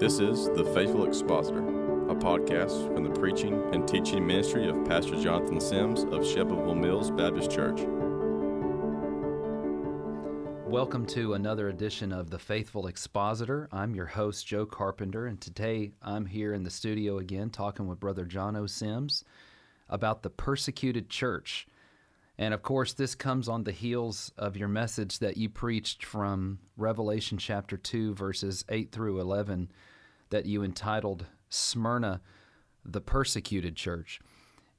This is The Faithful Expositor, a podcast from the preaching and teaching ministry of Pastor Jonathan Sims of Shelbyville Mills Baptist Church. Welcome to another edition of The Faithful Expositor. I'm your host, Joe Carpenter, and today I'm here in the studio again talking with Brother Jono Sims about the persecuted church. And of course, this comes on the heels of your message that you preached from Revelation chapter 2, verses 8 through 11, that you entitled Smyrna, the Persecuted Church.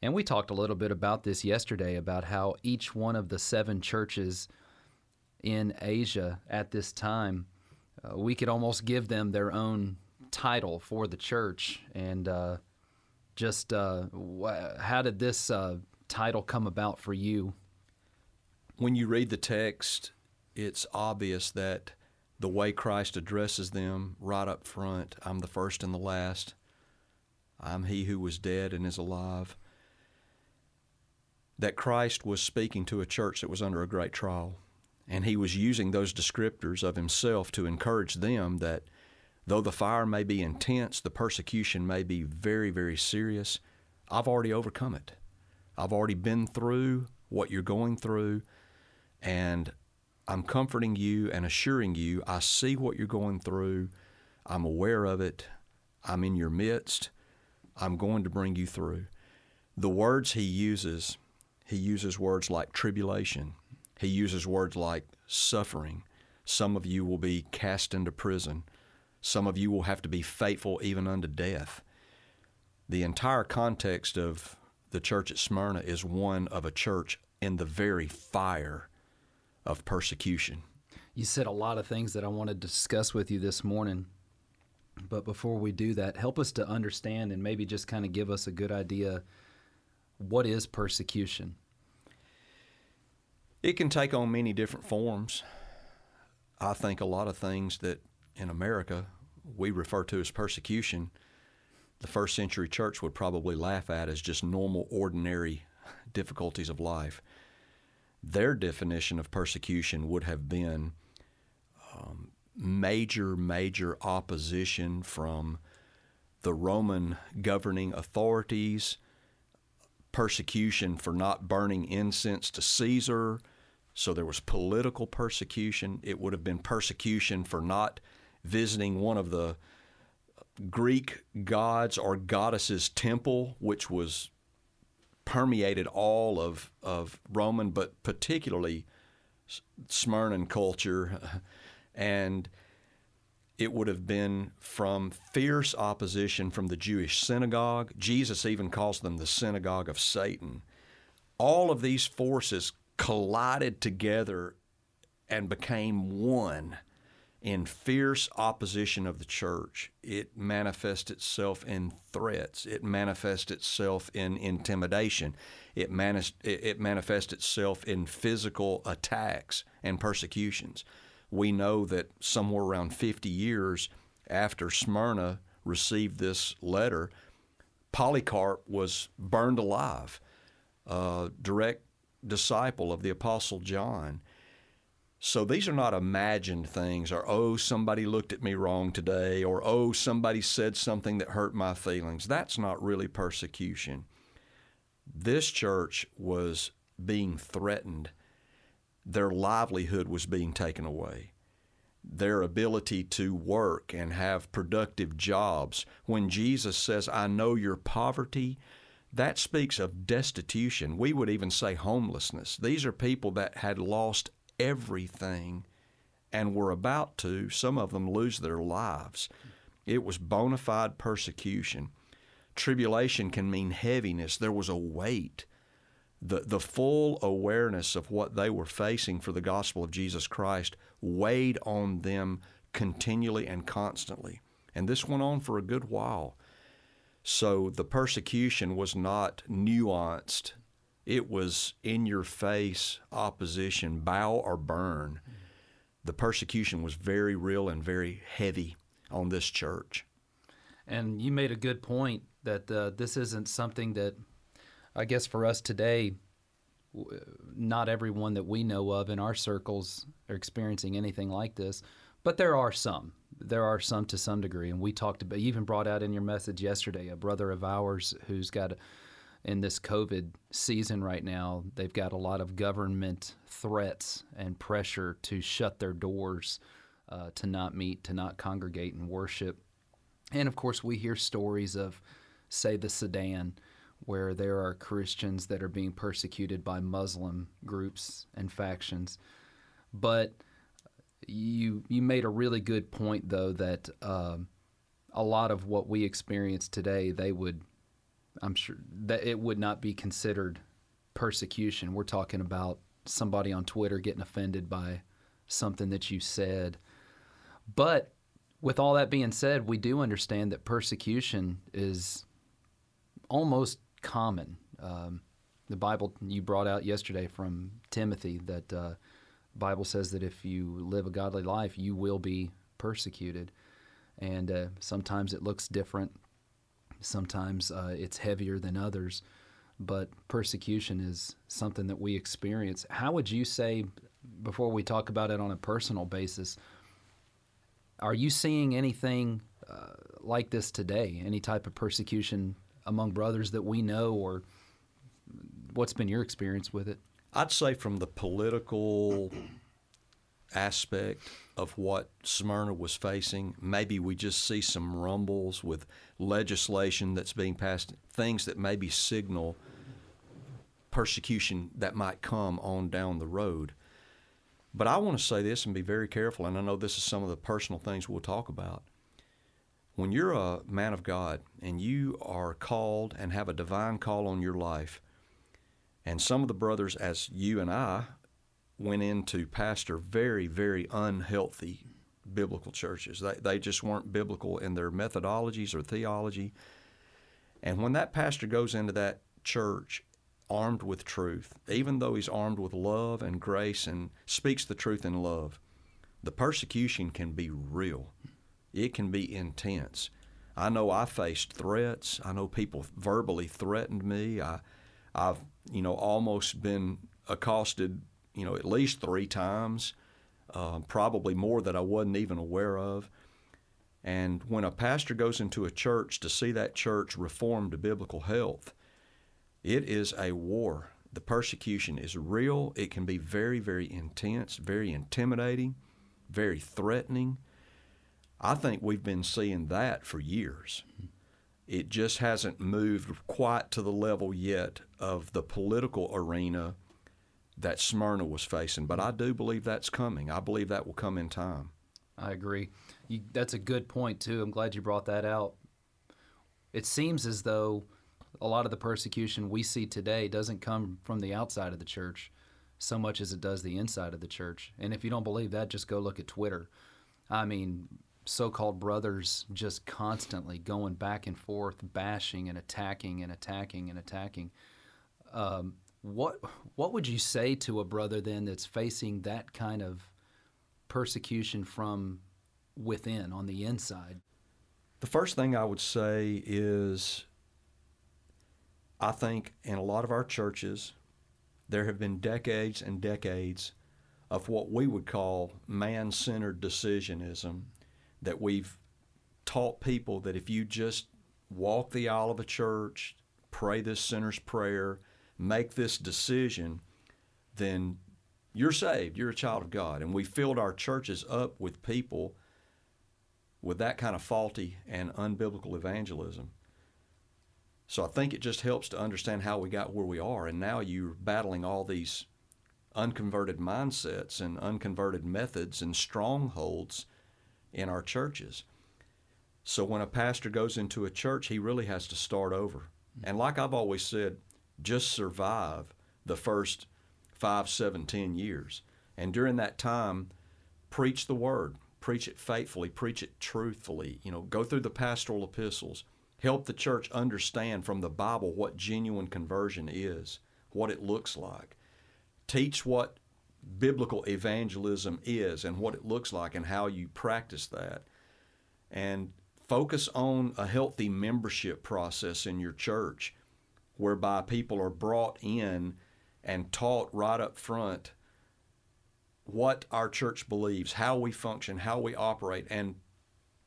And we talked a little bit about this yesterday about how each one of the seven churches in Asia at this time, uh, we could almost give them their own title for the church. And uh, just uh, wh- how did this uh, title come about for you? When you read the text, it's obvious that the way Christ addresses them right up front I'm the first and the last, I'm he who was dead and is alive. That Christ was speaking to a church that was under a great trial. And he was using those descriptors of himself to encourage them that though the fire may be intense, the persecution may be very, very serious, I've already overcome it. I've already been through what you're going through, and I'm comforting you and assuring you I see what you're going through. I'm aware of it. I'm in your midst. I'm going to bring you through. The words he uses, he uses words like tribulation. He uses words like suffering. Some of you will be cast into prison. Some of you will have to be faithful even unto death. The entire context of the church at Smyrna is one of a church in the very fire of persecution. You said a lot of things that I want to discuss with you this morning. But before we do that, help us to understand and maybe just kind of give us a good idea what is persecution? It can take on many different forms. I think a lot of things that in America we refer to as persecution, the first century church would probably laugh at as just normal, ordinary difficulties of life. Their definition of persecution would have been um, major, major opposition from the Roman governing authorities, persecution for not burning incense to Caesar. So there was political persecution. It would have been persecution for not visiting one of the Greek gods or goddesses' temple, which was permeated all of, of Roman, but particularly Smyrnan culture. And it would have been from fierce opposition from the Jewish synagogue. Jesus even calls them the synagogue of Satan. All of these forces collided together and became one in fierce opposition of the church. It manifests itself in threats. It manifests itself in intimidation. It, manis- it manifests itself in physical attacks and persecutions. We know that somewhere around 50 years after Smyrna received this letter, Polycarp was burned alive, a direct disciple of the Apostle John. So these are not imagined things, or oh, somebody looked at me wrong today, or oh, somebody said something that hurt my feelings. That's not really persecution. This church was being threatened, their livelihood was being taken away. Their ability to work and have productive jobs. When Jesus says, I know your poverty, that speaks of destitution. We would even say homelessness. These are people that had lost everything and were about to, some of them, lose their lives. It was bona fide persecution. Tribulation can mean heaviness. There was a weight. The, the full awareness of what they were facing for the gospel of Jesus Christ weighed on them continually and constantly. And this went on for a good while. So the persecution was not nuanced it was in your face opposition, bow or burn. The persecution was very real and very heavy on this church. And you made a good point that uh, this isn't something that, I guess, for us today, not everyone that we know of in our circles are experiencing anything like this, but there are some. there are some to some degree, and we talked about. You even brought out in your message yesterday a brother of ours who's got. A, in this COVID season right now, they've got a lot of government threats and pressure to shut their doors, uh, to not meet, to not congregate and worship. And of course, we hear stories of, say, the Sudan, where there are Christians that are being persecuted by Muslim groups and factions. But you you made a really good point though that um, a lot of what we experience today they would I'm sure that it would not be considered persecution. We're talking about somebody on Twitter getting offended by something that you said. But with all that being said, we do understand that persecution is almost common. Um, the Bible you brought out yesterday from Timothy that uh, Bible says that if you live a godly life, you will be persecuted, and uh, sometimes it looks different. Sometimes uh, it's heavier than others, but persecution is something that we experience. How would you say, before we talk about it on a personal basis, are you seeing anything uh, like this today? Any type of persecution among brothers that we know, or what's been your experience with it? I'd say from the political aspect of what Smyrna was facing, maybe we just see some rumbles with legislation that's being passed, things that maybe signal persecution that might come on down the road. But I want to say this and be very careful, and I know this is some of the personal things we'll talk about. When you're a man of God and you are called and have a divine call on your life, and some of the brothers, as you and I, went into pastor very, very unhealthy biblical churches. They, they just weren't biblical in their methodologies or theology. And when that pastor goes into that church armed with truth, even though he's armed with love and grace and speaks the truth in love, the persecution can be real. It can be intense. I know I faced threats. I know people verbally threatened me. I, I've you know almost been accosted you know at least three times, uh, probably more that I wasn't even aware of. And when a pastor goes into a church to see that church reformed to biblical health, it is a war. The persecution is real. It can be very, very intense, very intimidating, very threatening. I think we've been seeing that for years. It just hasn't moved quite to the level yet of the political arena that Smyrna was facing. But I do believe that's coming. I believe that will come in time. I agree. You, that's a good point, too. I'm glad you brought that out. It seems as though a lot of the persecution we see today doesn't come from the outside of the church so much as it does the inside of the church. And if you don't believe that, just go look at Twitter. I mean, so called brothers just constantly going back and forth, bashing and attacking and attacking and attacking. Um, what what would you say to a brother then that's facing that kind of persecution from within on the inside? The first thing I would say is I think in a lot of our churches there have been decades and decades of what we would call man-centered decisionism that we've taught people that if you just walk the aisle of a church, pray this sinner's prayer, make this decision, then you're saved. You're a child of God. And we filled our churches up with people with that kind of faulty and unbiblical evangelism. So I think it just helps to understand how we got where we are. And now you're battling all these unconverted mindsets and unconverted methods and strongholds in our churches. So when a pastor goes into a church, he really has to start over. And like I've always said, just survive the first five, seven, ten years. And during that time, preach the word, preach it faithfully, preach it truthfully. You know, go through the pastoral epistles, help the church understand from the Bible what genuine conversion is, what it looks like. Teach what biblical evangelism is and what it looks like and how you practice that. And focus on a healthy membership process in your church whereby people are brought in and taught right up front what our church believes, how we function, how we operate, and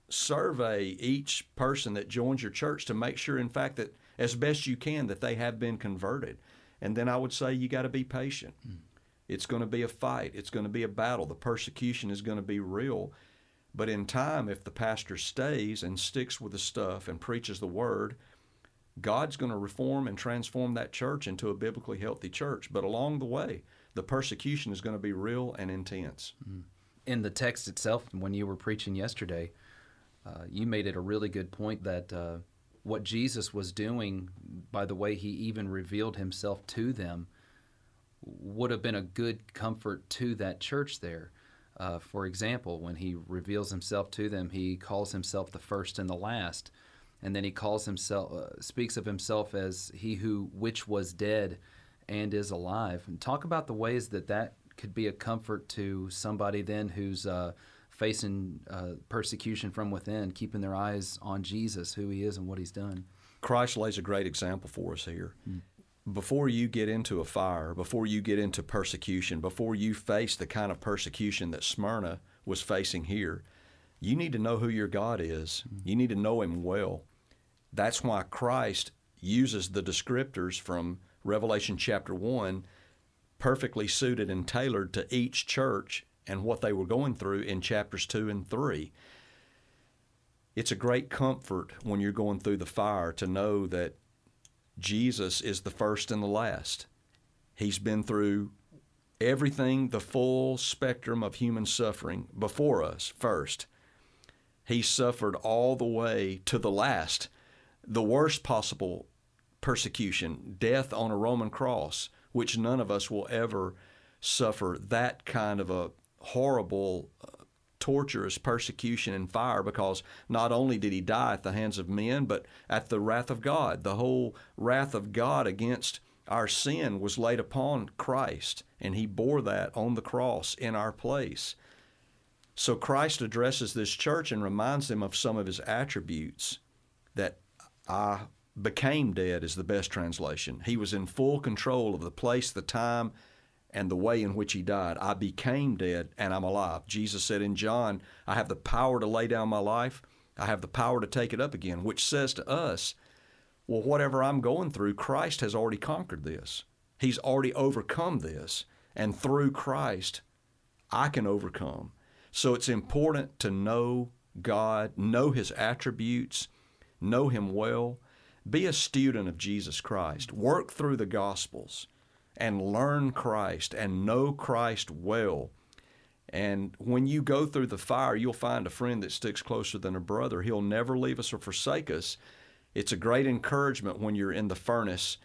survey each person that joins your church to make sure, in fact, that as best you can, that they have been converted. And then I would say you got to be patient. Mm. It's going to be a fight, it's going to be a battle. The persecution is going to be real. But in time, if the pastor stays and sticks with the stuff and preaches the word, God's going to reform and transform that church into a biblically healthy church. But along the way, the persecution is going to be real and intense. Mm. In the text itself, when you were preaching yesterday, uh, you made it a really good point that uh, what Jesus was doing by the way he even revealed himself to them would have been a good comfort to that church there. Uh, for example, when he reveals himself to them, he calls himself the first and the last, and then he calls himself, uh, speaks of himself as he who which was dead and is alive. And talk about the ways that that could be a comfort to somebody then who's uh, facing uh, persecution from within, keeping their eyes on Jesus, who He is, and what He's done. Christ lays a great example for us here. Mm. Before you get into a fire, before you get into persecution, before you face the kind of persecution that Smyrna was facing here, you need to know who your God is. Mm. You need to know Him well. That's why Christ uses the descriptors from Revelation chapter 1 perfectly suited and tailored to each church and what they were going through in chapters 2 and 3. It's a great comfort when you're going through the fire to know that Jesus is the first and the last. He's been through everything, the full spectrum of human suffering before us first. He suffered all the way to the last, the worst possible persecution, death on a Roman cross, which none of us will ever suffer that kind of a horrible, uh, torturous persecution and fire because not only did he die at the hands of men, but at the wrath of God. The whole wrath of God against our sin was laid upon Christ, and he bore that on the cross in our place. So Christ addresses this church and reminds them of some of his attributes that I became dead is the best translation. He was in full control of the place, the time, and the way in which he died. I became dead and I'm alive. Jesus said in John, I have the power to lay down my life, I have the power to take it up again, which says to us, well, whatever I'm going through, Christ has already conquered this. He's already overcome this. And through Christ, I can overcome. So it's important to know God, know His attributes, know Him well. Be a student of Jesus Christ. Work through the Gospels and learn Christ and know Christ well. And when you go through the fire, you'll find a friend that sticks closer than a brother. He'll never leave us or forsake us. It's a great encouragement when you're in the furnace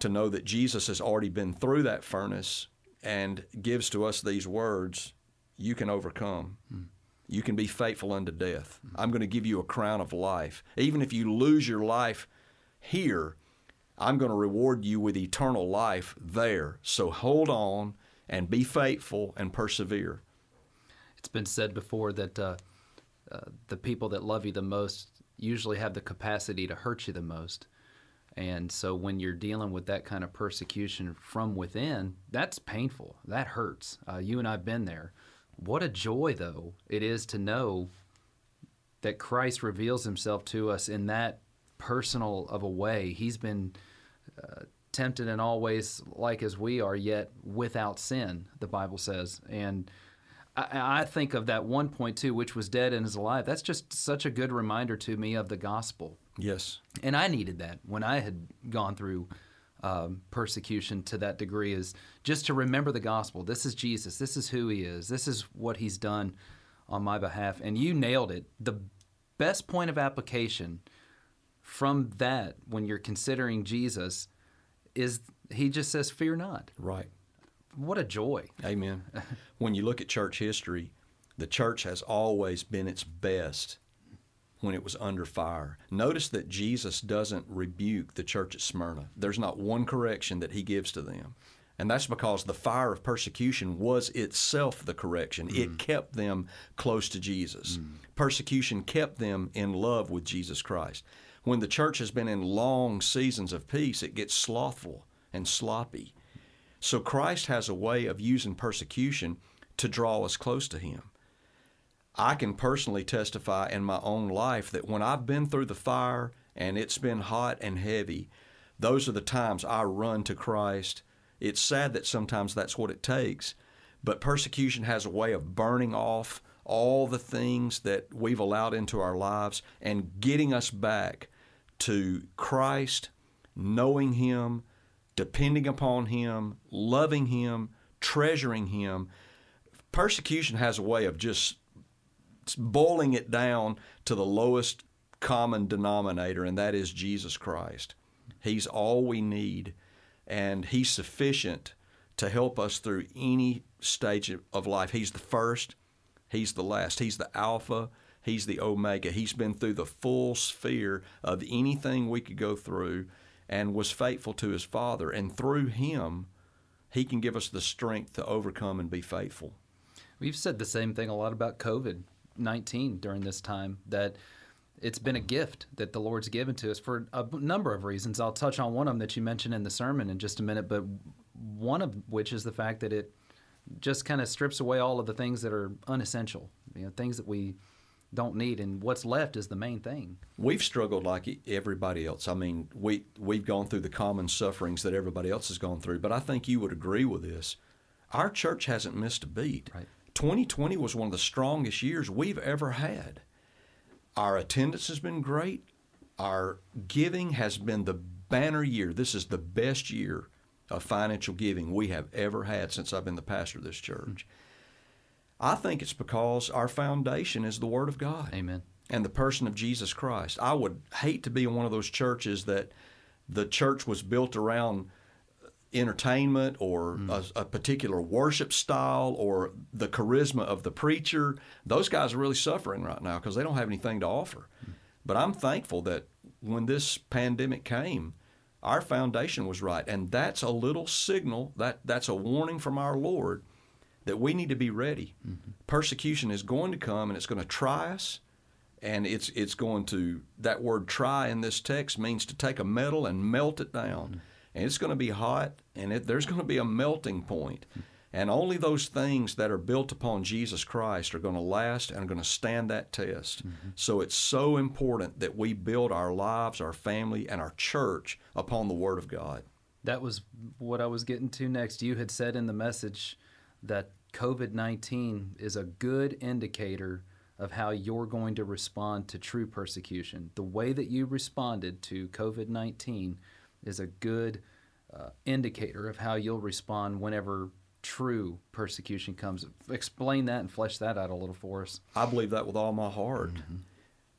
to know that Jesus has already been through that furnace and gives to us these words you can overcome. Mm. You can be faithful unto death. I'm going to give you a crown of life. Even if you lose your life here, I'm going to reward you with eternal life there. So hold on and be faithful and persevere. It's been said before that uh, uh, the people that love you the most usually have the capacity to hurt you the most. And so when you're dealing with that kind of persecution from within, that's painful. That hurts. Uh, you and I've been there. What a joy, though, it is to know that Christ reveals himself to us in that personal of a way. He's been uh, tempted in all ways like as we are, yet without sin, the Bible says. And I, I think of that one point too, which was dead and is alive. That's just such a good reminder to me of the gospel. Yes. And I needed that when I had gone through um, persecution to that degree, is just to remember the gospel. This is Jesus. This is who he is. This is what he's done on my behalf. And you nailed it. The best point of application from that when you're considering Jesus is he just says fear not. Right. What a joy. Amen. when you look at church history, the church has always been its best when it was under fire. Notice that Jesus doesn't rebuke the church at Smyrna. There's not one correction that he gives to them. And that's because the fire of persecution was itself the correction. Mm. It kept them close to Jesus. Mm. Persecution kept them in love with Jesus Christ when the church has been in long seasons of peace, it gets slothful and sloppy. So Christ has a way of using persecution to draw us close to Him. I can personally testify in my own life that when I've been through the fire and it's been hot and heavy, those are the times I run to Christ. It's sad that sometimes that's what it takes, but persecution has a way of burning off all the things that we've allowed into our lives and getting us back to Christ, knowing Him, depending upon Him, loving Him, treasuring Him. Persecution has a way of just boiling it down to the lowest common denominator, and that is Jesus Christ. He's all we need, and He's sufficient to help us through any stage of life. He's the first, He's the last, He's the Alpha, He's the Omega. He's been through the full sphere of anything we could go through and was faithful to His Father. And through Him, He can give us the strength to overcome and be faithful. We've said the same thing a lot about COVID 19 during this time that it's been a gift that the Lord's given to us for a number of reasons. I'll touch on one of them that you mentioned in the sermon in just a minute, but one of which is the fact that it just kind of strips away all of the things that are unessential, you know, things that we don't need, and what's left is the main thing. We've struggled like everybody else. I mean, we we've gone through the common sufferings that everybody else has gone through, but I think you would agree with this. Our church hasn't missed a beat. Right. 2020 was one of the strongest years we've ever had. Our attendance has been great. Our giving has been the banner year. This is the best year of financial giving we have ever had since I've been the pastor of this church. I think it's because our foundation is the Word of God. Amen. And the person of Jesus Christ. I would hate to be in one of those churches that the church was built around entertainment or mm. a, a, particular worship style or the charisma of the preacher. Those guys are really suffering right now because they don't have anything to offer. Mm. But I'm thankful that when this pandemic came, our foundation was right, and that's a little signal that that's a warning from our Lord that we need to be ready. Mm-hmm. Persecution is going to come, and it's going to try us. And it's it's going to that word "try" in this text means to take a metal and melt it down. Mm-hmm and it's going to be hot, and it, there's going to be a melting point. And only those things that are built upon Jesus Christ are going to last and are going to stand that test. Mm-hmm. So it's so important that we build our lives, our family, and our church upon the Word of God. That was what I was getting to next. You had said in the message that COVID 19 is a good indicator of how you're going to respond to true persecution. The way that you responded to COVID 19 is a good uh, indicator of how you'll respond whenever true persecution comes. Explain that and flesh that out a little for us. I believe that with all my heart. Mm-hmm.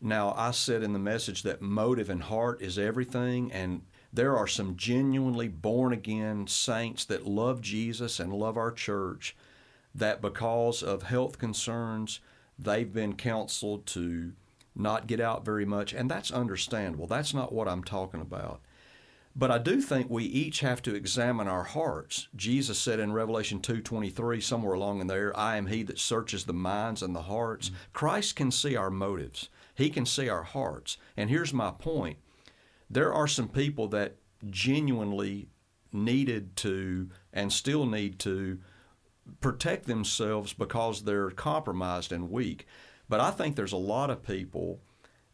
Now, I said in the message that motive and heart is everything, and there are some genuinely born again saints that love Jesus and love our church that because of health concerns, they've been counseled to not get out very much, and that's understandable. That's not what I'm talking about. But I do think we each have to examine our hearts. Jesus said in Revelation 2:23 somewhere along in there, I am he that searches the minds and the hearts. Mm-hmm. Christ can see our motives. He can see our hearts. And here's my point. There are some people that genuinely needed to and still need to protect themselves because they're compromised and weak. But I think there's a lot of people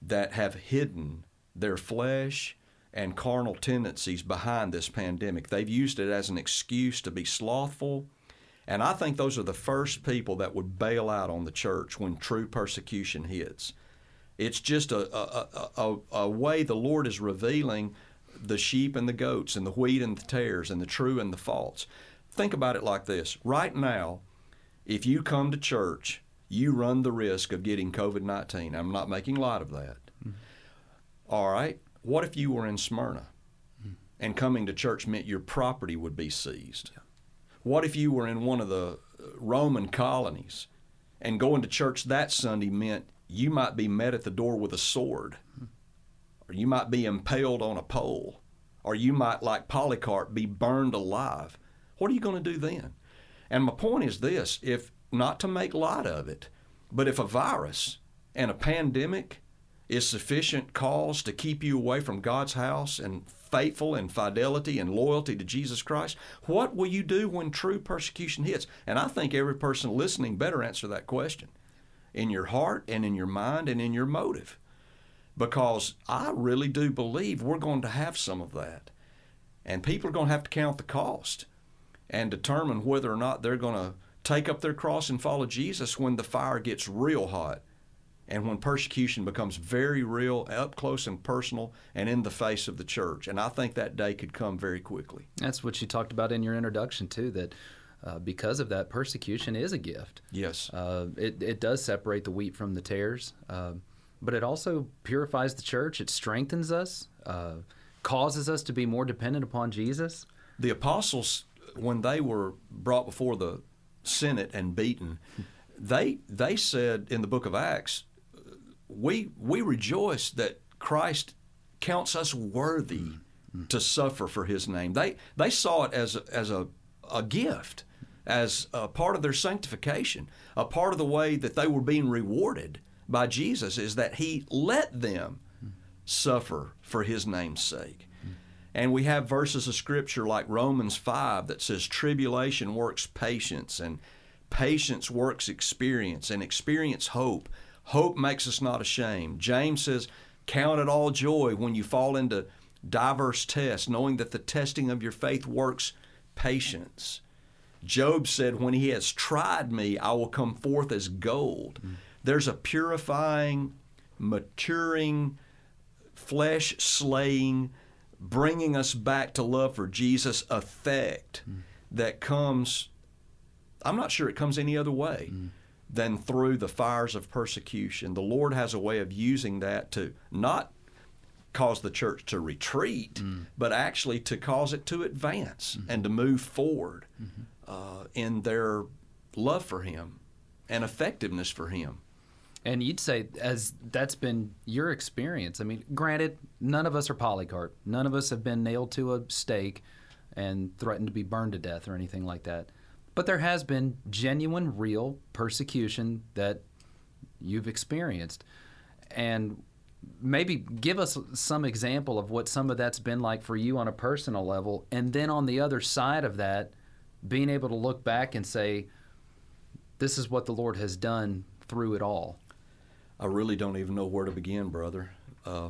that have hidden their flesh and carnal tendencies behind this pandemic. They've used it as an excuse to be slothful. And I think those are the first people that would bail out on the church when true persecution hits. It's just a, a, a, a, way the Lord is revealing the sheep and the goats and the wheat and the tares and the true and the false. Think about it like this right now, if you come to church, you run the risk of getting COVID 19. I'm not making light of that. Mm-hmm. All right? What if you were in Smyrna and coming to church meant your property would be seized? What if you were in one of the uh, Roman colonies and going to church that Sunday meant you might be met at the door with a sword, or you might be impaled on a pole, or you might, like Polycarp, be burned alive? What are you going to do then? And my point is this if not to make light of it, but if a virus and a pandemic is sufficient cause to keep you away from God's house and faithful and fidelity and loyalty to Jesus Christ, what will you do when true persecution hits? And I think every person listening better answer that question. in your heart and in your mind and in your motive. Because I really do believe we're going to have some of that. And people are going to have to count the cost and determine whether or not they're going to take up their cross and follow Jesus when the fire gets real hot and when persecution becomes very real, up close and personal, and in the face of the church. And I think that day could come very quickly. That's what you talked about in your introduction, too, that uh, because of that, persecution is a gift. Yes. Uh, it, it does separate the wheat from the tares, uh, but it also purifies the church, it strengthens us, uh, causes us to be more dependent upon Jesus. The apostles, when they were brought before the Senate and beaten, they, they said in the book of Acts, we we rejoice that Christ counts us worthy mm-hmm. to suffer for His name. They they saw it as a, as a a gift, as a part of their sanctification, a part of the way that they were being rewarded by Jesus is that He let them suffer for His name's sake. And we have verses of Scripture like Romans 5 that says, Tribulation works patience, and patience works experience, and experience hope. Hope makes us not ashamed. James says, Count it all joy when you fall into diverse tests, knowing that the testing of your faith works patience. Job said, When he has tried me, I will come forth as gold. Mm. There's a purifying, maturing, flesh slaying, bringing us back to love for Jesus effect mm. that comes, I'm not sure it comes any other way. Mm than through the fires of persecution. The Lord has a way of using that to not cause the church to retreat, mm. but actually to cause it to advance mm-hmm. and to move forward mm-hmm. uh, in their love for Him and effectiveness for Him. And you'd say, as that's been your experience, I mean, granted, none of us are Polycarp. None of us have been nailed to a stake and threatened to be burned to death or anything like that. But there has been genuine, real persecution that you've experienced. And maybe give us some example of what some of that's been like for you on a personal level. And then on the other side of that, being able to look back and say, this is what the Lord has done through it all. I really don't even know where to begin, brother. Uh,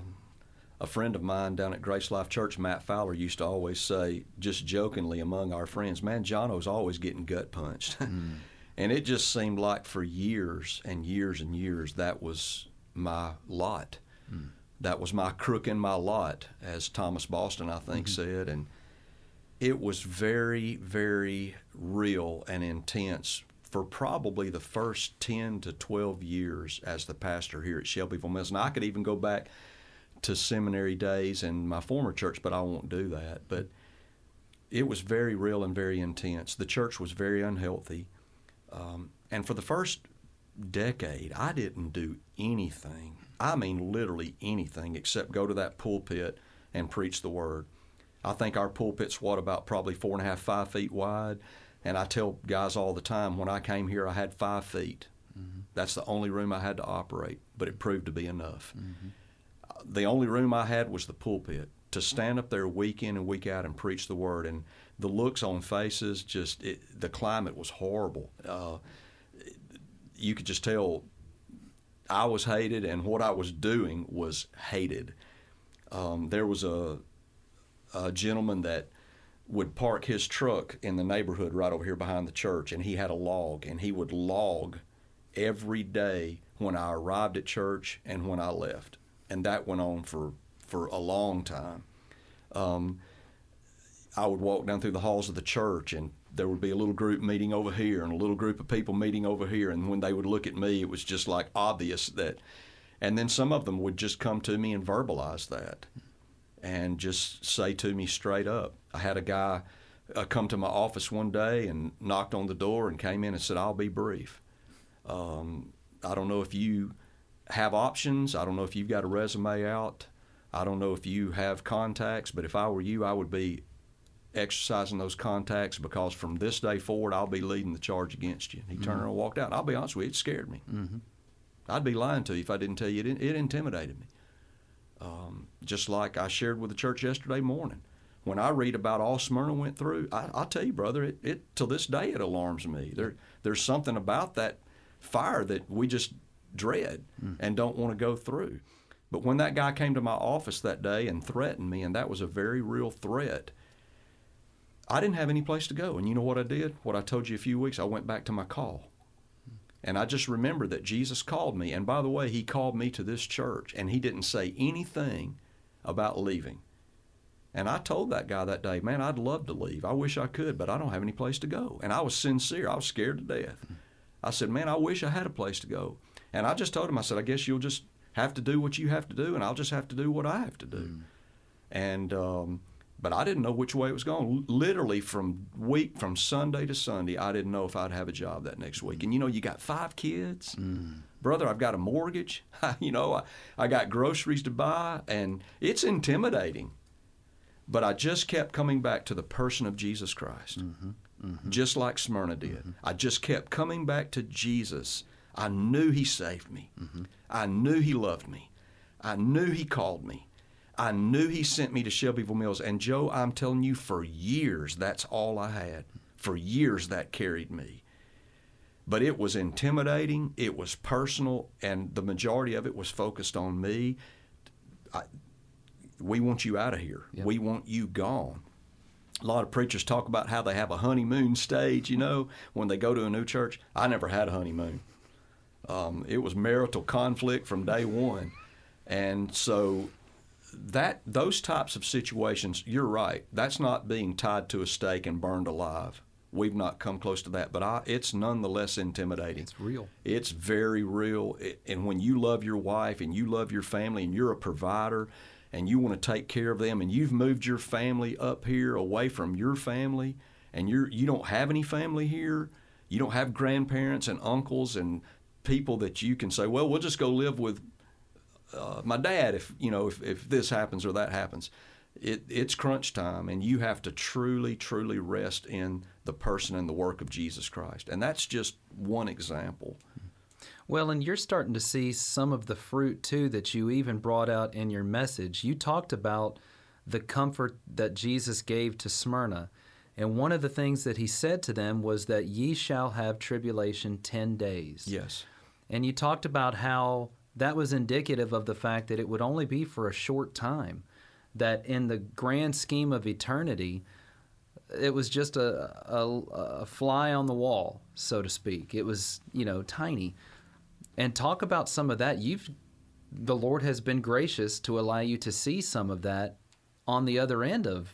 a friend of mine down at Grace Life Church, Matt Fowler, used to always say, just jokingly among our friends, man, Jono's always getting gut punched. Mm. and it just seemed like for years and years and years that was my lot. Mm. That was my crook in my lot, as Thomas Boston, I think, mm-hmm. said. And it was very, very real and intense for probably the first 10 to 12 years as the pastor here at Shelbyville Mills. And I could even go back to seminary days and my former church, but I won't do that. But it was very real and very intense. The church was very unhealthy. Um, and for the first decade, I didn't do anything. I mean, literally anything except go to that pulpit and preach the word. I think our pulpit's what about probably four and a half, five feet wide. And I tell guys all the time when I came here, I had five feet. Mm-hmm. That's the only room I had to operate, but it proved to be enough. Mm-hmm the only room I had was the pulpit to stand up there week in and week out and preach the word. And the looks on faces, just it, the climate was horrible. Uh, you could just tell I was hated, and what I was doing was hated. Um, there was a, a gentleman that would park his truck in the neighborhood right over here behind the church, and he had a log, and he would log every day when I arrived at church and when I left and that went on for for a long time. Um, I would walk down through the halls of the church, and there would be a little group meeting over here, and a little group of people meeting over here. And when they would look at me, it was just like obvious that. And then some of them would just come to me and verbalize that, and just say to me straight up. I had a guy uh, come to my office one day and knocked on the door and came in and said, "I'll be brief." Um, I don't know if you have options. I don't know if you've got a resume out. I don't know if you have contacts, but if I were you, I would be exercising those contacts because from this day forward, I'll be leading the charge against you. And he mm-hmm. turned around and walked out. I'll be honest with you, it scared me. Mm-hmm. I'd be lying to you if I didn't tell you it, it intimidated me. Um, just like I shared with the church yesterday morning. When I read about all Smyrna went through, I, will tell you, brother, it, it till this day it alarms me. There, there's something about that fire that we just dread mm-hmm. and don't want to go through. But when that guy came to my office that day and threatened me, and that was a very real threat, I didn't have any place to go. And you know what I did? What I told you a few weeks, I went back to my call. And I just remembered that Jesus called me. And by the way, he called me to this church, and he didn't say anything about leaving. And I told that guy that day, man, I'd love to leave. I wish I could, but I don't have any place to go. And I was sincere. I was scared to death. Mm-hmm. I said, man, I wish I had a place to go. And I just told him, I said, I guess you'll just have to do what you have to do, and I'll just have to do what I have to do. Mm. And um, but I didn't know which way it was going. Literally from week from Sunday to Sunday, I didn't know if I'd have a job that next week. And you know, you got five kids, mm. brother. I've got a mortgage. you know, I, I got groceries to buy, and it's intimidating. But I just kept coming back to the person of Jesus Christ, mm-hmm. Mm-hmm. just like Smyrna did. Mm-hmm. I just kept coming back to Jesus. I knew He saved me. Mm-hmm. I knew He loved me. I knew He called me. I knew He sent me to Shelbyville Mills. And Joe, I'm telling you, for years, that's all I had. For years, that carried me. But it was intimidating, it was personal, and the majority of it was focused on me. I, we want you out of here. Yep. We want you gone. A lot of preachers talk about how they have a honeymoon stage, you know, when they go to a new church. I never had a honeymoon. Um, it was marital conflict from day one. And so that those types of situations, you're right. That's not being tied to a stake and burned alive. We've not come close to that, but I, it's nonetheless intimidating. It's real. It's very real. It, and when you love your wife and you love your family and you're a provider and you want to take care of them and you've moved your family up here away from your family and you're you don't have any family here, you don't have grandparents and uncles and people that you can say, well, we'll just go live with uh, my dad if you know if, if this happens or that happens. It, it's crunch time, and you have to truly, truly rest in the person and the work of Jesus Christ. And that's just one example. Well, and you're starting to see some of the fruit too that you even brought out in your message. You talked about the comfort that Jesus gave to Smyrna. And one of the things that he said to them was that ye shall have tribulation 10 days. Yes. And you talked about how that was indicative of the fact that it would only be for a short time, that in the grand scheme of eternity, it was just a, a, a, fly on the wall, so to speak. It was, you know, tiny. And talk about some of that. You've, the Lord has been gracious to allow you to see some of that on the other end of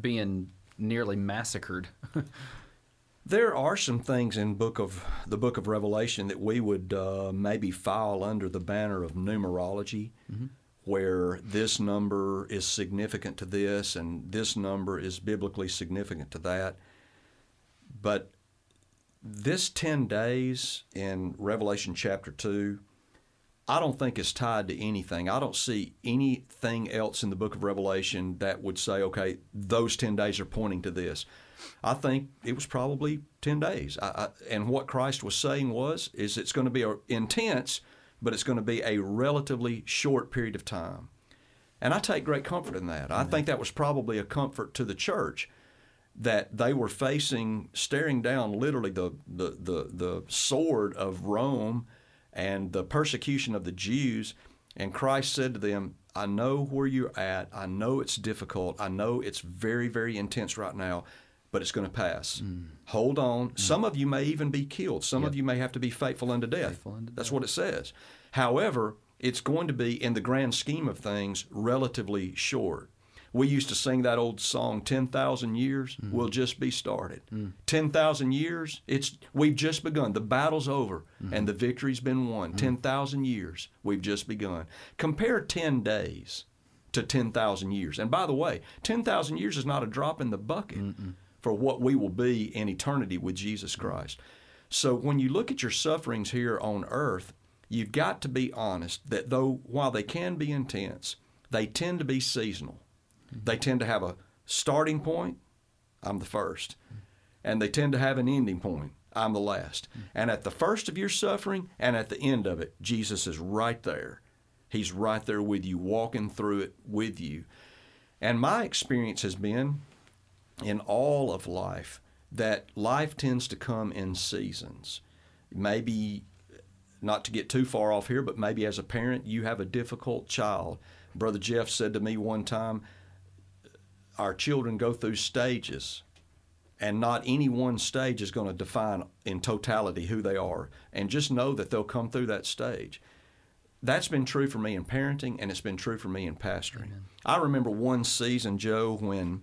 being nearly massacred. There are some things in book of the book of Revelation that we would uh, maybe file under the banner of numerology, mm-hmm. where this number is significant to this and this number is biblically significant to that. But this 10 days in Revelation chapter 2, I don't think is tied to anything. I don't see anything else in the book of Revelation that would say, okay, those 10 days are pointing to this. I think it was probably 10 days. I, I, and what Christ was saying was, is it's going to be a, intense, but it's going to be a relatively short period of time. And I take great comfort in that. I think that was probably a comfort to the church that they were facing, staring down literally the, the, the, the sword of Rome and the persecution of the Jews. And Christ said to them, I know where you're at. I know it's difficult. I know it's very, very intense right now but it's going to pass. Mm. Hold on. Mm. Some of you may even be killed. Some yep. of you may have to be faithful unto death. Faithful unto That's death. what it says. However, it's going to be, in the grand scheme of things, relatively short. We used to sing that old song, 10,000 years mm. will just be started. Mm. 10,000 years, it's we've just begun. The battle's over mm. and the victory's been won. Mm. 10,000 years, we've just begun. Compare 10 days to 10,000 years. And by the way, 10,000 years is not a drop in the bucket. Mm-mm for what we will be in eternity with Jesus mm-hmm. Christ. So when you look at your sufferings here on earth, you've got to be honest that though while they can be intense, they tend to be seasonal. Mm-hmm. They tend to have a starting point, I'm the first. Mm-hmm. And they tend to have an ending point, I'm the last. And at the first of your suffering and at the end of it, Jesus is right there. He's right there with you, walking through it with you. And my experience has been in all of life that life tends to come in seasons. Maybe not to get too far off here, but maybe as a parent, you have a difficult child. Brother Jeff said to me one time, our children go through stages, and not any one stage is going to define in totality who they are. And just know that they'll come through that stage. That's been true for me in parenting, and it's been true for me in pastoring. Amen. I remember one season, Joe, when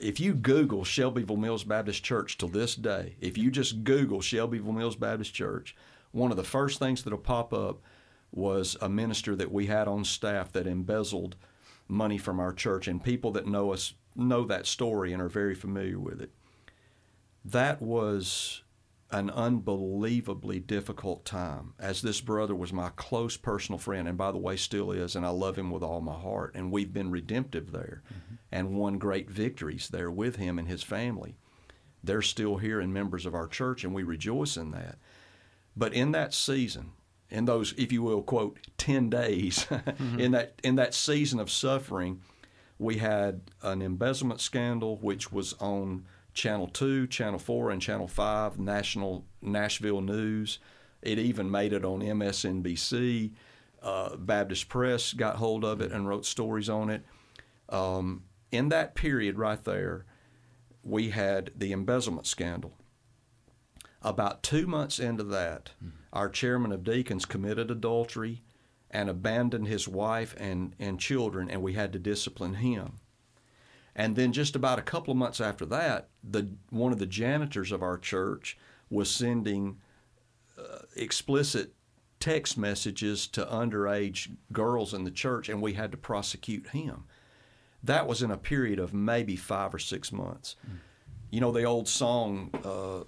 if you Google Shelbyville Mills Baptist Church till this day, if you just Google Shelbyville Mills Baptist Church, one of the first things that'll pop up was a minister that we had on staff that embezzled money from our church, and people that know us know that story and are very familiar with it. That was an unbelievably difficult time, as this brother was my close personal friend, and by the way, still is, and I love him with all my heart. And we've been redemptive there mm-hmm. and won great victories there with him and his family. They're still here and members of our church, and we rejoice in that. But in that season, in those, if you will, quote, 10 days, mm-hmm. in, that, in that season of suffering, we had an embezzlement scandal, which was on Channel 2, Channel 4, and Channel 5, national Nashville News. It even made it on MSNBC. Uh, Baptist Press got hold of it and wrote stories on it. Um, in that period right there, we had the embezzlement scandal. About two months into that, mm-hmm. our chairman of deacons committed adultery and abandoned his wife and, and children, and we had to discipline him. And then just about a couple of months after that, the one of the janitors of our church was sending uh, explicit text messages to underage girls in the church, and we had to prosecute him. That was in a period of maybe five or six months. Mm. You know the old song, uh,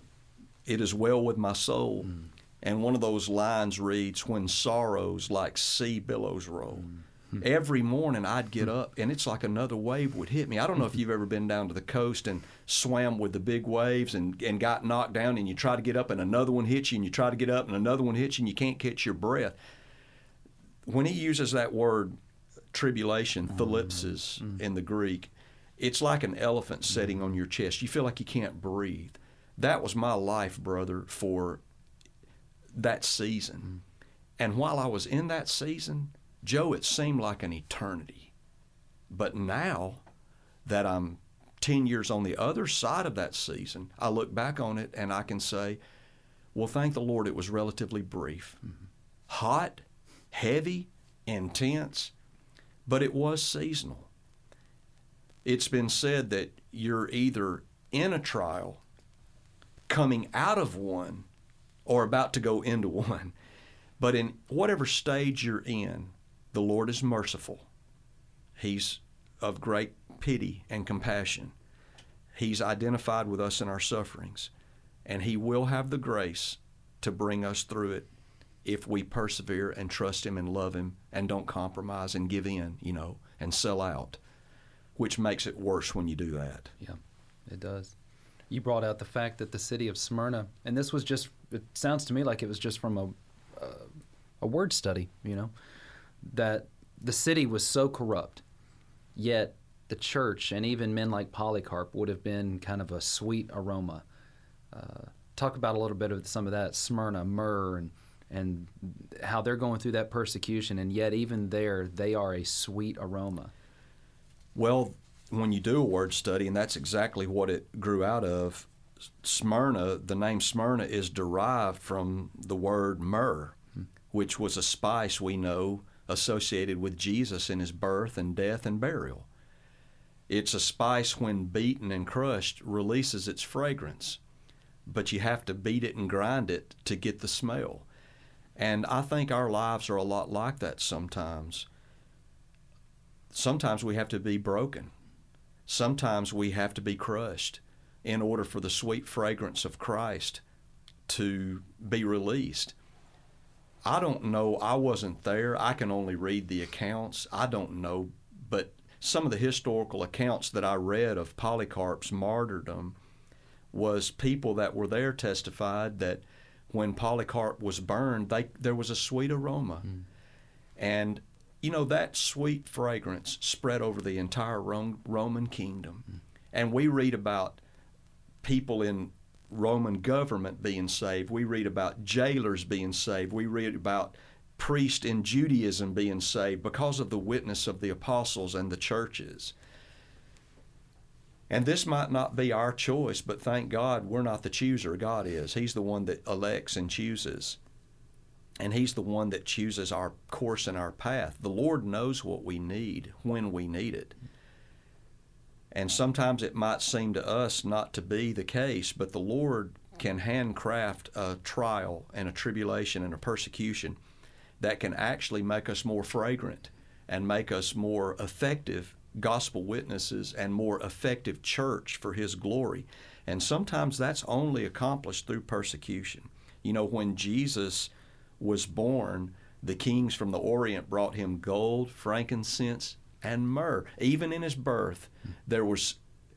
"It is well with my soul," mm. and one of those lines reads, "When sorrows like sea billows roll." Mm Every morning I'd get up and it's like another wave would hit me. I don't know if you've ever been down to the coast and swam with the big waves and, and got knocked down and you try to get up and another one hits you and you try to get up and another one hits you and you can't catch your breath. When he uses that word tribulation, mm-hmm. thlipsis mm-hmm. in the Greek, it's like an elephant sitting on your chest. You feel like you can't breathe. That was my life, brother, for that season. Mm-hmm. And while I was in that season, Joe, it seemed like an eternity. But now that I'm 10 years on the other side of that season, I look back on it and I can say, well, thank the Lord it was relatively brief. Mm-hmm. Hot, heavy, intense, but it was seasonal. It's been said that you're either in a trial, coming out of one, or about to go into one. But in whatever stage you're in, the Lord is merciful. He's of great pity and compassion. He's identified with us in our sufferings, and He will have the grace to bring us through it if we persevere and trust Him and love Him and don't compromise and give in, you know, and sell out, which makes it worse when you do that. Yeah, it does. You brought out the fact that the city of Smyrna, and this was just, it sounds to me like it was just from a, a, a word study, you know, that the city was so corrupt, yet the church and even men like Polycarp would have been kind of a sweet aroma. Uh, talk about a little bit of some of that Smyrna, myrrh, and and how they're going through that persecution, and yet even there they are a sweet aroma. Well, when you do a word study, and that's exactly what it grew out of. Smyrna, the name Smyrna is derived from the word myrrh, hmm. which was a spice we know associated with Jesus in his birth and death and burial. It's a spice when beaten and crushed releases its fragrance, but you have to beat it and grind it to get the smell. And I think our lives are a lot like that sometimes. Sometimes we have to be broken. Sometimes we have to be crushed in order for the sweet fragrance of Christ to be released. I don't know. I wasn't there. I can only read the accounts. I don't know. But some of the historical accounts that I read of Polycarp's martyrdom was people that were there testified that when Polycarp was burned, they, there was a sweet aroma. Mm. And, you know, that sweet fragrance spread over the entire Roman kingdom. Mm. And we read about people in Roman government being saved. We read about jailers being saved. We read about priests in Judaism being saved because of the witness of the apostles and the churches. And this might not be our choice, but thank God we're not the chooser. God is. He's the one that elects and chooses. And He's the one that chooses our course and our path. The Lord knows what we need when we need it. And sometimes it might seem to us not to be the case, but the Lord can handcraft a trial and a tribulation and a persecution that can actually make us more fragrant and make us more effective gospel witnesses and more effective church for His glory. And sometimes that's only accomplished through persecution. You know, when Jesus was born, the kings from the Orient brought him gold, frankincense, and myrrh. Even in his birth, there was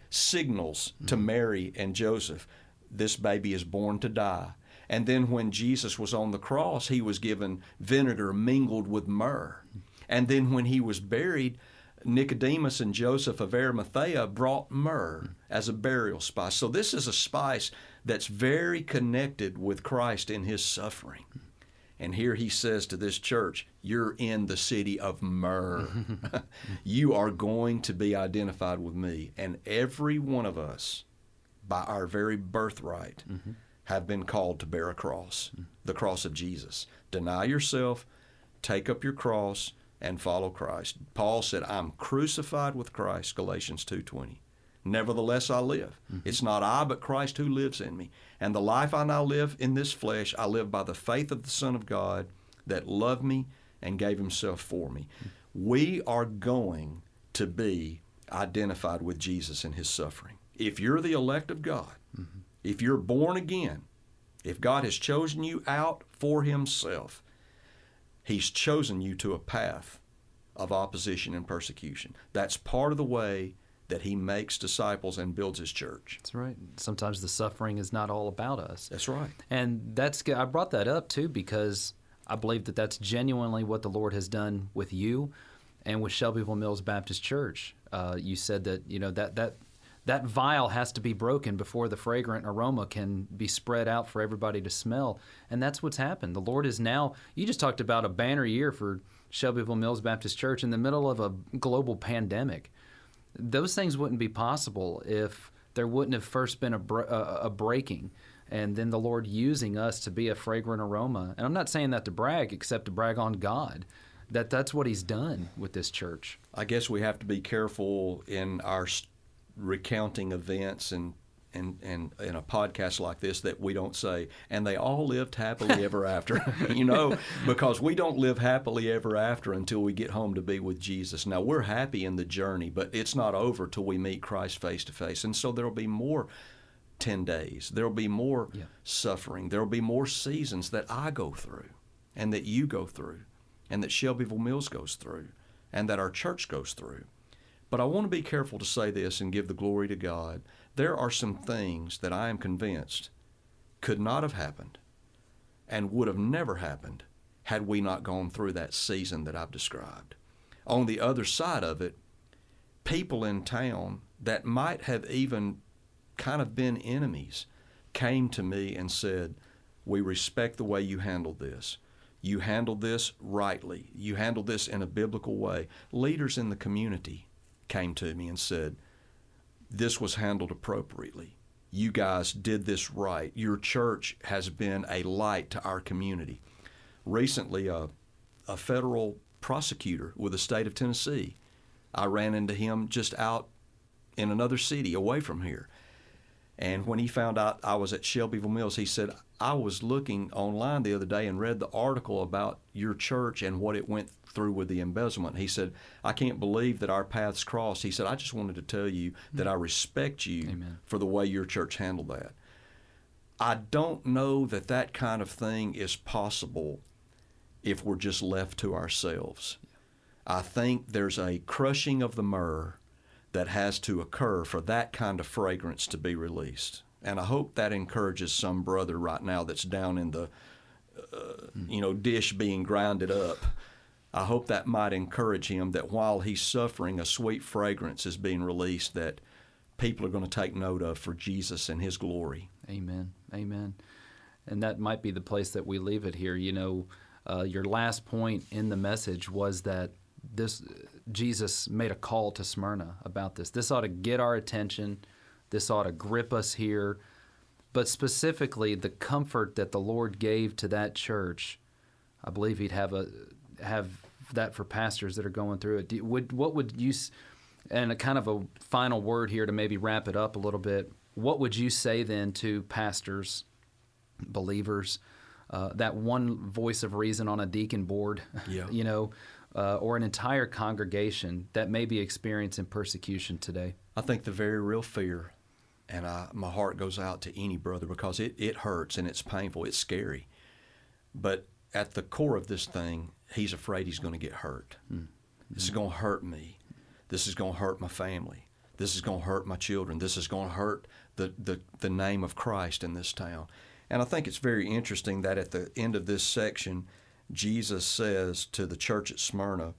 signals to mm-hmm. Mary and Joseph. This baby is born to die. And then when Jesus was on the cross, he was given vinegar mingled with myrrh. And then when he was buried, Nicodemus and Joseph of Arimathea brought myrrh as a burial spice. So this is a spice that's very connected with Christ in his suffering. And here he says to this church, You're in the city of myrrh. you are going to be identified with me. And every one of us, by our very birthright, mm-hmm. have been called to bear a cross, mm-hmm. the cross of Jesus. Deny yourself, take up your cross, and follow Christ. Paul said, I'm crucified with Christ, Galatians 2.20. Nevertheless, I live. Mm-hmm. It's not I, but Christ who lives in me. And the life I now live in this flesh, I live by the faith of the Son of God that loved me and gave himself for me. Mm-hmm. We are going to be identified with Jesus in his suffering. If you're the elect of God, mm-hmm. if you're born again, if God has chosen you out for himself, he's chosen you to a path of opposition and persecution. That's part of the way that he makes disciples and builds his church. That's right. Sometimes the suffering is not all about us. That's right. And that's I brought that up too because I believe that that's genuinely what the Lord has done with you and with Shelbyville Mills Baptist Church. Uh, you said that you know that that that vial has to be broken before the fragrant aroma can be spread out for everybody to smell. And that's what's happened. The Lord is now, you just talked about a banner year for Shelbyville Mills Baptist Church in the middle of a global pandemic those things wouldn't be possible if there wouldn't have first been a, a, a breaking and then the Lord using us to be a fragrant aroma. And I'm not saying that to brag, except to brag on God. That that's what He's done with this church. I guess we have to be careful in our recounting events and in, in, in a podcast like this that we don't say, and they all lived happily ever after, you know, because we don't live happily ever after until we get home to be with Jesus. Now, we're happy in the journey, but it's not over till we meet Christ face to face. And so there will be more 10 days, there will be more yeah. suffering, there will be more seasons that I go through, and that you go through, and that Shelbyville Mills goes through, and that our church goes through. But I want to be careful to say this and give the glory to God there are some things that I am convinced could not have happened and would have never happened had we not gone through that season that I've described. On the other side of it, people in town that might have even kind of been enemies came to me and said, We respect the way you handled this. You handled this rightly. You handled this in a biblical way. Leaders in the community came to me and said, this was handled appropriately. You guys did this right. Your church has been a light to our community. Recently, a, a federal prosecutor with the state of Tennessee, I ran into him just out in another city away from here. And when he found out I was at Shelbyville Mills, he said, I was looking online the other day and read the article about your church and what it went through with the embezzlement. He said, I can't believe that our paths crossed. He said, I just wanted to tell you that I respect you Amen. for the way your church handled that. I don't know that that kind of thing is possible if we're just left to ourselves. I think there's a crushing of the myrrh that has to occur for that kind of fragrance to be released. And I hope that encourages some brother right now that's down in the, uh, you know, dish being grounded up I hope that might encourage him that while he's suffering, a sweet fragrance is being released that people are going to take note of for Jesus and His glory. Amen. Amen. And that might be the place that we leave it here. You know, uh, your last point in the message was that this Jesus made a call to Smyrna about this. This ought to get our attention. This ought to grip us here. But specifically, the comfort that the Lord gave to that church, I believe He'd have a have that for pastors that are going through it. Do, would what would you? And a kind of a final word here to maybe wrap it up a little bit. What would you say then to pastors, believers, uh, that one voice of reason on a deacon board, Yeah. you know, uh, or an entire congregation that may be experiencing persecution today? I think the very real fear, and I, my heart goes out to any brother because it, it hurts and it's painful, it's scary. But at the core of this thing, he's afraid he's going to get hurt. This is going to hurt me. This is going to hurt my family. This is going to hurt my children. This is going to hurt the, the, the name of Christ in this town. And I think it's very interesting that at the end of this section, Jesus says to the church at Smyrna,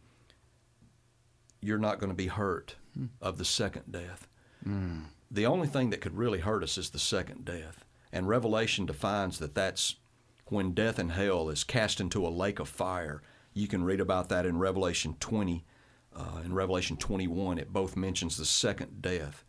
You're not going to be hurt of the second death. The only thing that could really hurt us is the second death. And Revelation defines that that's when death and hell is cast into a lake of fire. You can read about that in Revelation 20. Uh, in Revelation 21, it both mentions the second death.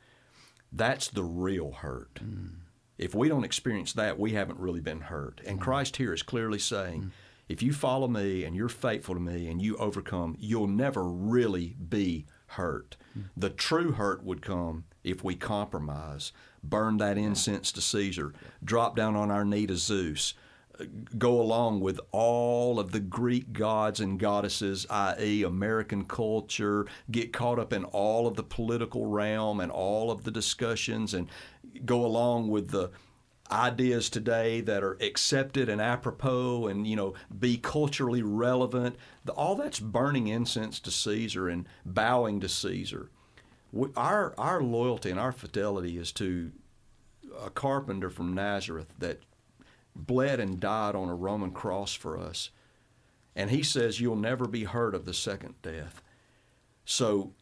That's the real hurt. Mm. If we don't experience that, we haven't really been hurt. And mm. Christ here is clearly saying, mm. if you follow me and you're faithful to me and you overcome, you'll never really be hurt. The true hurt would come if we compromise, burn that incense to Caesar, drop down on our knee to Zeus, go along with all of the Greek gods and goddesses, i.e., American culture, get caught up in all of the political realm and all of the discussions, and go along with the ideas today that are accepted and apropos and you know be culturally relevant all that's burning incense to caesar and bowing to caesar our our loyalty and our fidelity is to a carpenter from nazareth that bled and died on a roman cross for us. And he says you'll never be hurt of the second death. So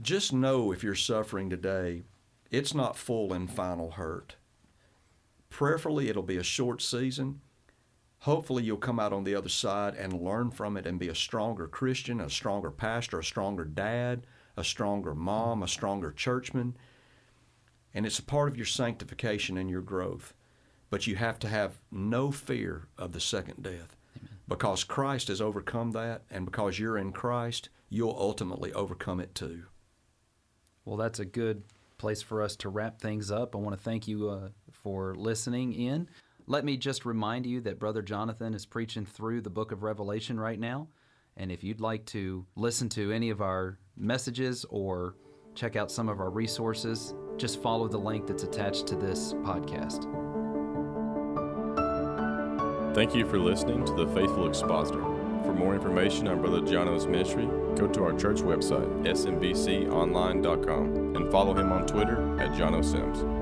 just know if you're suffering today it's not full and final hurt. Prayerfully it'll be a short season. Hopefully you'll come out on the other side and learn from it and be a stronger christian a stronger pastor a stronger dad a stronger mom a stronger churchman. And it's a part of your sanctification and your growth but you have to have no fear of the second death because christ has overcome that and because you're in christ you'll ultimately overcome it too Well, that's a good place for us to wrap things up. I want to thank you uh, for listening in. Let me just remind you that Brother Jonathan is preaching through the book of Revelation right now. And if you'd like to listen to any of our messages or check out some of our resources, just follow the link that's attached to this podcast. Thank you for listening to The Faithful Expositor. For more information on Brother Jono's ministry, go to our church website, smbconline.com, and follow him on Twitter at Jono Sims.